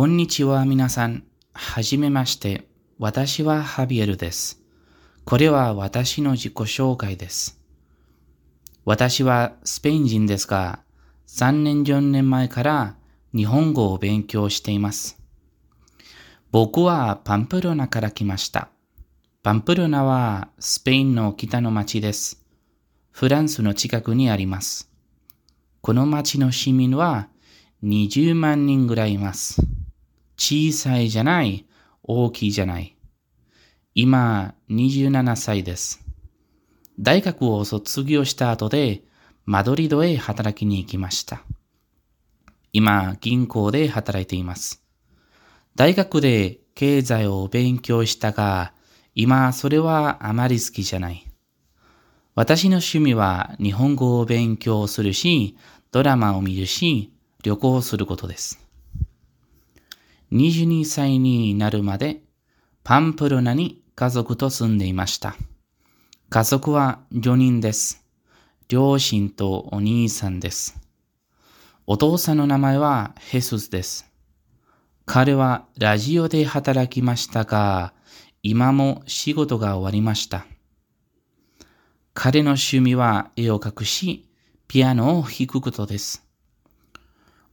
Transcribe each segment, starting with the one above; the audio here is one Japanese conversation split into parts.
こんにちは皆さん。はじめまして。私はハビエルです。これは私の自己紹介です。私はスペイン人ですが、3年4年前から日本語を勉強しています。僕はパンプロナから来ました。パンプロナはスペインの北の町です。フランスの近くにあります。この町の市民は20万人ぐらいいます。小さいじゃない、大きいじゃない。今27歳です。大学を卒業した後でマドリドへ働きに行きました。今銀行で働いています。大学で経済を勉強したが、今それはあまり好きじゃない。私の趣味は日本語を勉強するし、ドラマを見るし、旅行することです。22歳になるまでパンプルナに家族と住んでいました。家族は4人です。両親とお兄さんです。お父さんの名前はヘススです。彼はラジオで働きましたが、今も仕事が終わりました。彼の趣味は絵を描くし、ピアノを弾くことです。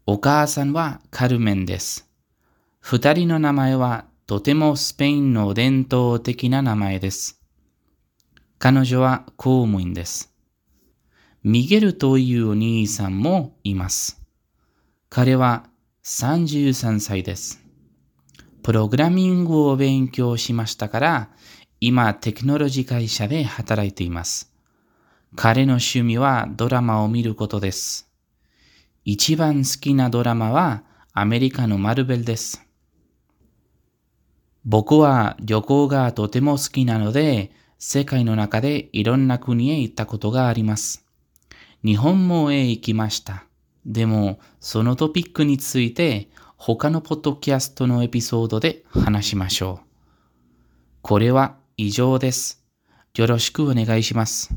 お母さんはカルメンです。二人の名前はとてもスペインの伝統的な名前です。彼女は公務員です。ミゲルというお兄さんもいます。彼は33歳です。プログラミングを勉強しましたから、今テクノロジー会社で働いています。彼の趣味はドラマを見ることです。一番好きなドラマはアメリカのマルベルです。僕は旅行がとても好きなので、世界の中でいろんな国へ行ったことがあります。日本もへ行きました。でも、そのトピックについて他のポッドキャストのエピソードで話しましょう。これは以上です。よろしくお願いします。